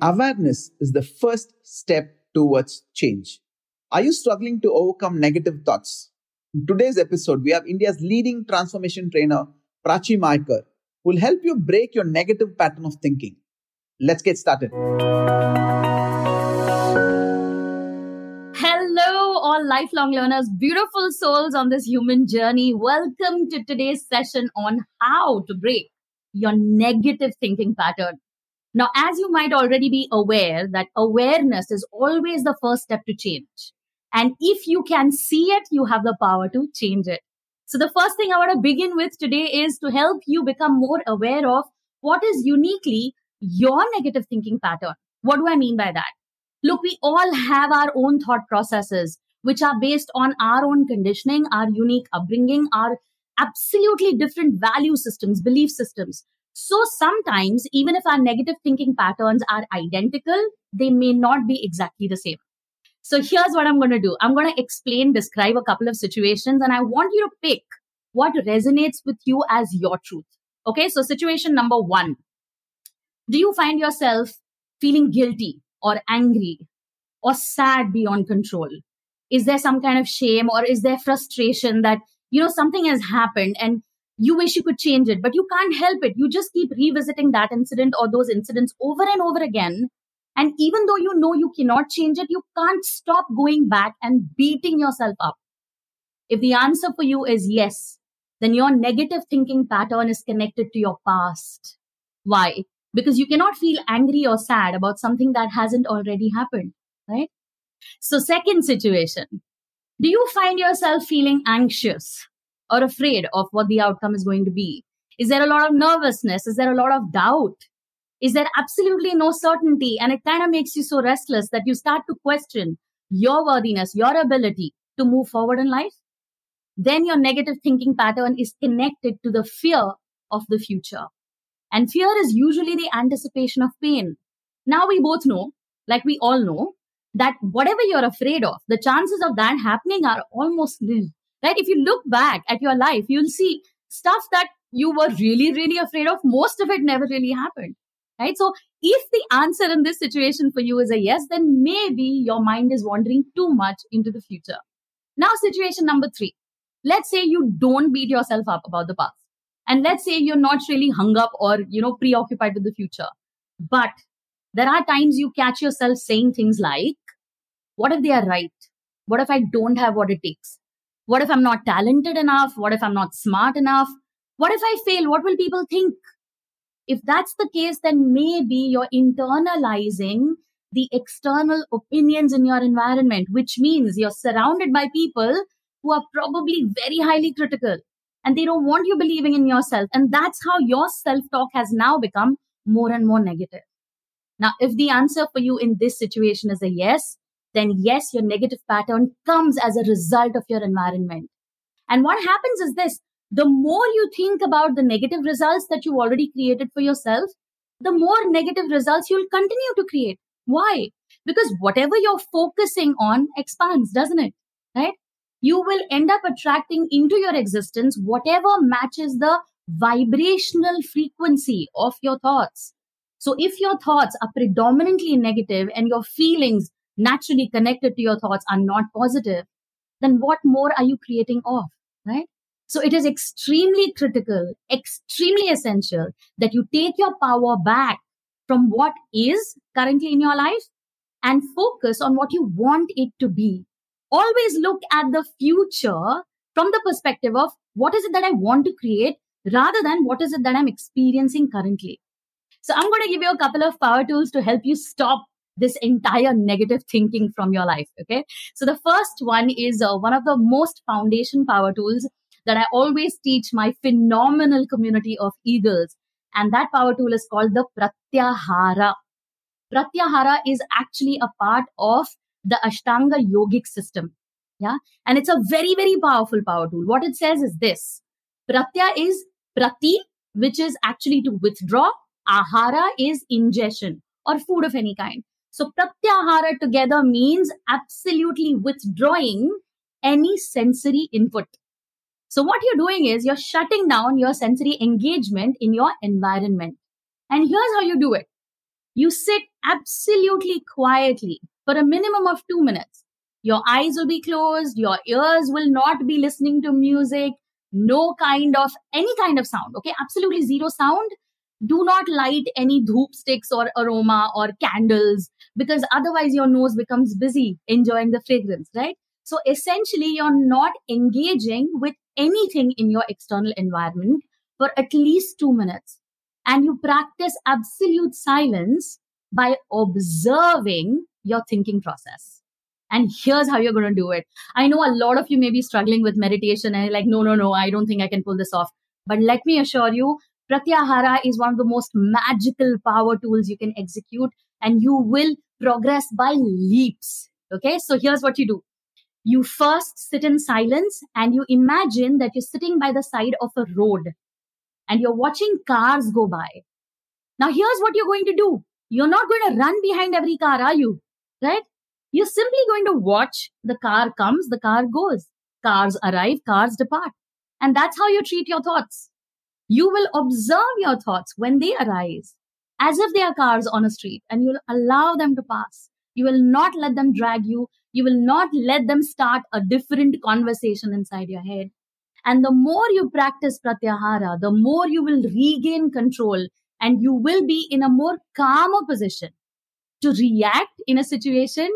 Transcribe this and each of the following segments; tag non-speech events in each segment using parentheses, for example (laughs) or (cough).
Awareness is the first step towards change. Are you struggling to overcome negative thoughts? In today's episode, we have India's leading transformation trainer, Prachi Mayekar, who will help you break your negative pattern of thinking. Let's get started. Hello, all lifelong learners, beautiful souls on this human journey. Welcome to today's session on how to break your negative thinking pattern. Now, as you might already be aware, that awareness is always the first step to change. And if you can see it, you have the power to change it. So the first thing I want to begin with today is to help you become more aware of what is uniquely your negative thinking pattern. What do I mean by that? Look, we all have our own thought processes, which are based on our own conditioning, our unique upbringing, our absolutely different value systems, belief systems. So sometimes, even if our negative thinking patterns are identical, they may not be exactly the same. So here's what I'm going to do. I'm going to explain, describe a couple of situations, and I want you to pick what resonates with you as your truth. Okay. So situation number one. Do you find yourself feeling guilty or angry or sad beyond control? Is there some kind of shame or is there frustration that, you know, something has happened and you wish you could change it, but you can't help it. You just keep revisiting that incident or those incidents over and over again and even though you know you cannot change it, you can't stop going back and beating yourself up. If the answer for you is yes, then your negative thinking pattern is connected to your past. Why? Because you cannot feel angry or sad about something that hasn't already happened, right? So, second situation do you find yourself feeling anxious or afraid of what the outcome is going to be? Is there a lot of nervousness? Is there a lot of doubt? is there absolutely no certainty and it kind of makes you so restless that you start to question your worthiness your ability to move forward in life then your negative thinking pattern is connected to the fear of the future and fear is usually the anticipation of pain now we both know like we all know that whatever you're afraid of the chances of that happening are almost nil right if you look back at your life you'll see stuff that you were really really afraid of most of it never really happened right? So if the answer in this situation for you is a yes, then maybe your mind is wandering too much into the future. Now, situation number three. Let's say you don't beat yourself up about the past. And let's say you're not really hung up or, you know, preoccupied with the future. But there are times you catch yourself saying things like, what if they are right? What if I don't have what it takes? What if I'm not talented enough? What if I'm not smart enough? What if I fail? What will people think? If that's the case, then maybe you're internalizing the external opinions in your environment, which means you're surrounded by people who are probably very highly critical and they don't want you believing in yourself. And that's how your self talk has now become more and more negative. Now, if the answer for you in this situation is a yes, then yes, your negative pattern comes as a result of your environment. And what happens is this the more you think about the negative results that you've already created for yourself, the more negative results you'll continue to create. Why? Because whatever you're focusing on expands, doesn't it? Right? You will end up attracting into your existence whatever matches the vibrational frequency of your thoughts. So if your thoughts are predominantly negative and your feelings naturally connected to your thoughts are not positive, then what more are you creating of? Right? So it is extremely critical, extremely essential that you take your power back from what is currently in your life and focus on what you want it to be. Always look at the future from the perspective of what is it that I want to create rather than what is it that I'm experiencing currently. So I'm going to give you a couple of power tools to help you stop this entire negative thinking from your life. Okay. So the first one is uh, one of the most foundation power tools that I always teach my phenomenal community of eagles. And that power tool is called the Pratyahara. Pratyahara is actually a part of the Ashtanga yogic system. Yeah. And it's a very, very powerful power tool. What it says is this Pratya is prati, which is actually to withdraw. Ahara is ingestion or food of any kind. So pratyahara together means absolutely withdrawing any sensory input. So what you're doing is you're shutting down your sensory engagement in your environment. And here's how you do it. You sit absolutely quietly for a minimum of two minutes. Your eyes will be closed. Your ears will not be listening to music. No kind of, any kind of sound. Okay. Absolutely zero sound. Do not light any dhoop sticks or aroma or candles because otherwise your nose becomes busy enjoying the fragrance, right? So essentially, you're not engaging with anything in your external environment for at least two minutes. And you practice absolute silence by observing your thinking process. And here's how you're going to do it. I know a lot of you may be struggling with meditation and like, no, no, no, I don't think I can pull this off. But let me assure you, Pratyahara is one of the most magical power tools you can execute and you will progress by leaps. Okay. So here's what you do. You first sit in silence and you imagine that you're sitting by the side of a road and you're watching cars go by. Now here's what you're going to do. You're not going to run behind every car, are you? Right? You're simply going to watch the car comes, the car goes. Cars arrive, cars depart. And that's how you treat your thoughts. You will observe your thoughts when they arise as if they are cars on a street and you'll allow them to pass. You will not let them drag you. You will not let them start a different conversation inside your head. And the more you practice pratyahara, the more you will regain control and you will be in a more calmer position to react in a situation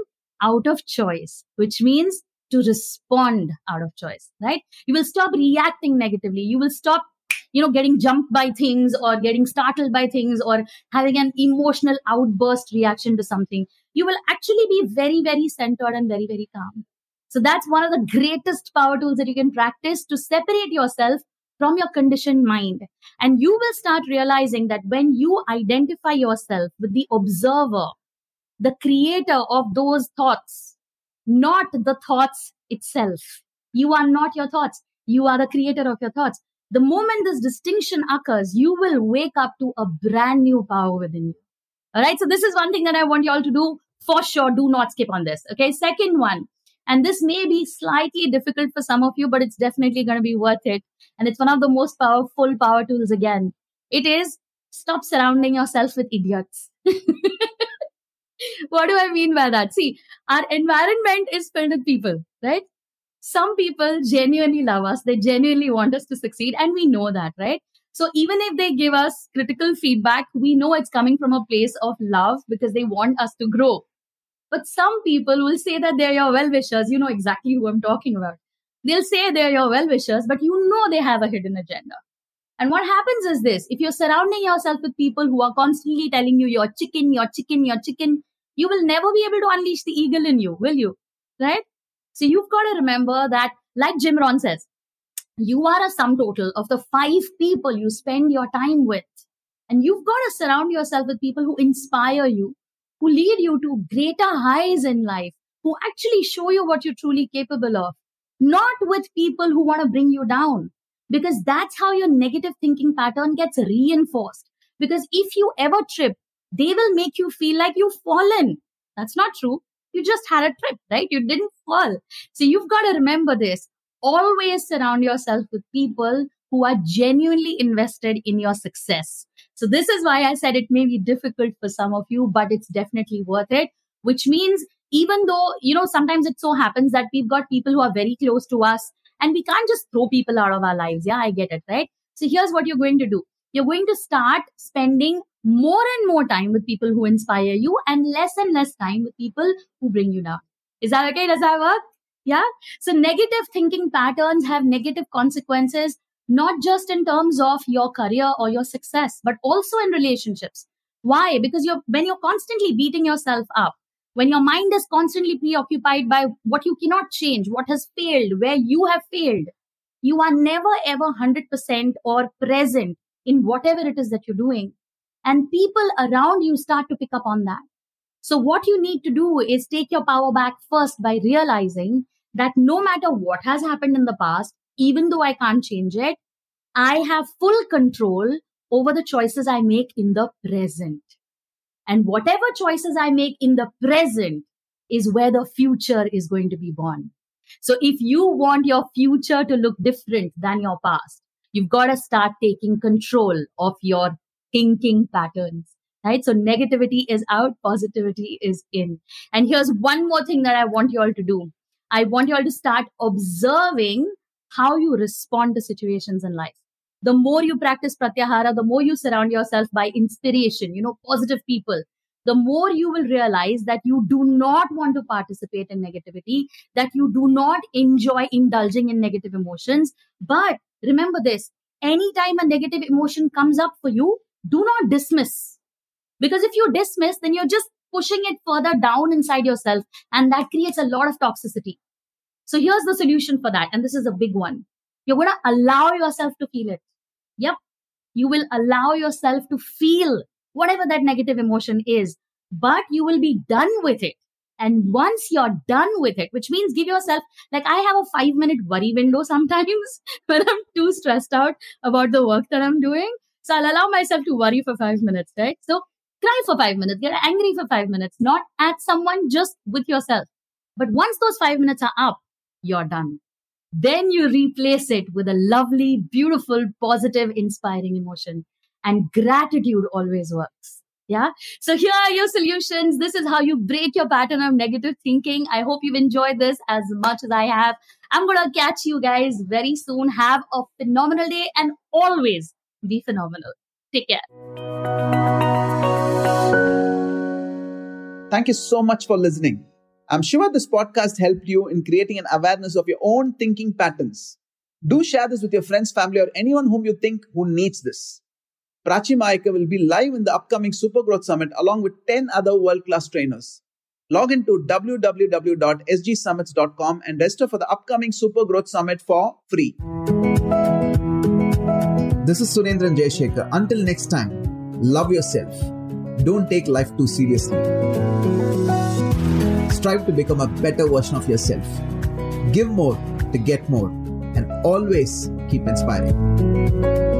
out of choice, which means to respond out of choice, right? You will stop reacting negatively. You will stop you know getting jumped by things or getting startled by things or having an emotional outburst reaction to something you will actually be very very centered and very very calm. So that's one of the greatest power tools that you can practice to separate yourself from your conditioned mind. And you will start realizing that when you identify yourself with the observer the creator of those thoughts not the thoughts itself. You are not your thoughts. You are the creator of your thoughts the moment this distinction occurs, you will wake up to a brand new power within you. All right. So this is one thing that I want you all to do for sure. Do not skip on this. Okay. Second one, and this may be slightly difficult for some of you, but it's definitely going to be worth it. And it's one of the most powerful power tools again. It is stop surrounding yourself with idiots. (laughs) what do I mean by that? See, our environment is filled with people, right? Some people genuinely love us. They genuinely want us to succeed. And we know that, right? So even if they give us critical feedback, we know it's coming from a place of love because they want us to grow. But some people will say that they're your well wishers. You know exactly who I'm talking about. They'll say they're your well wishers, but you know they have a hidden agenda. And what happens is this if you're surrounding yourself with people who are constantly telling you you're chicken, you're chicken, you're chicken, you will never be able to unleash the eagle in you, will you? Right? So you've got to remember that, like Jim Rohn says, you are a sum total of the five people you spend your time with. And you've got to surround yourself with people who inspire you, who lead you to greater highs in life, who actually show you what you're truly capable of, not with people who want to bring you down. Because that's how your negative thinking pattern gets reinforced. Because if you ever trip, they will make you feel like you've fallen. That's not true. You just had a trip, right? You didn't fall. So you've got to remember this. Always surround yourself with people who are genuinely invested in your success. So this is why I said it may be difficult for some of you, but it's definitely worth it, which means even though, you know, sometimes it so happens that we've got people who are very close to us and we can't just throw people out of our lives. Yeah, I get it, right? So here's what you're going to do. You're going to start spending more and more time with people who inspire you and less and less time with people who bring you down. Is that okay? Does that work? Yeah. So negative thinking patterns have negative consequences, not just in terms of your career or your success, but also in relationships. Why? Because you're, when you're constantly beating yourself up, when your mind is constantly preoccupied by what you cannot change, what has failed, where you have failed, you are never ever 100% or present in whatever it is that you're doing. And people around you start to pick up on that. So what you need to do is take your power back first by realizing that no matter what has happened in the past, even though I can't change it, I have full control over the choices I make in the present. And whatever choices I make in the present is where the future is going to be born. So if you want your future to look different than your past, you've got to start taking control of your thinking patterns. Right. So negativity is out, positivity is in. And here's one more thing that I want you all to do. I want you all to start observing how you respond to situations in life. The more you practice pratyahara, the more you surround yourself by inspiration, you know, positive people, the more you will realize that you do not want to participate in negativity, that you do not enjoy indulging in negative emotions. But remember this anytime a negative emotion comes up for you, do not dismiss. Because if you dismiss, then you're just pushing it further down inside yourself, and that creates a lot of toxicity. So here's the solution for that. And this is a big one. You're going to allow yourself to feel it. Yep. You will allow yourself to feel whatever that negative emotion is, but you will be done with it. And once you're done with it, which means give yourself, like I have a five minute worry window sometimes (laughs) when I'm too stressed out about the work that I'm doing. So I'll allow myself to worry for five minutes, right? So cry for five minutes, get angry for five minutes, not at someone, just with yourself. But once those five minutes are up, you're done. Then you replace it with a lovely, beautiful, positive, inspiring emotion and gratitude always works. Yeah. So here are your solutions. This is how you break your pattern of negative thinking. I hope you've enjoyed this as much as I have. I'm going to catch you guys very soon. Have a phenomenal day and always be phenomenal. Take care. Thank you so much for listening. I'm sure this podcast helped you in creating an awareness of your own thinking patterns. Do share this with your friends, family, or anyone whom you think who needs this. Prachi Mayekar will be live in the upcoming Super Growth Summit along with 10 other world class trainers. Log into www.sgsummits.com and register for the upcoming Super Growth Summit for free. This is Surendran Jayashekhar. Until next time, love yourself. Don't take life too seriously. Strive to become a better version of yourself. Give more to get more and always keep inspiring.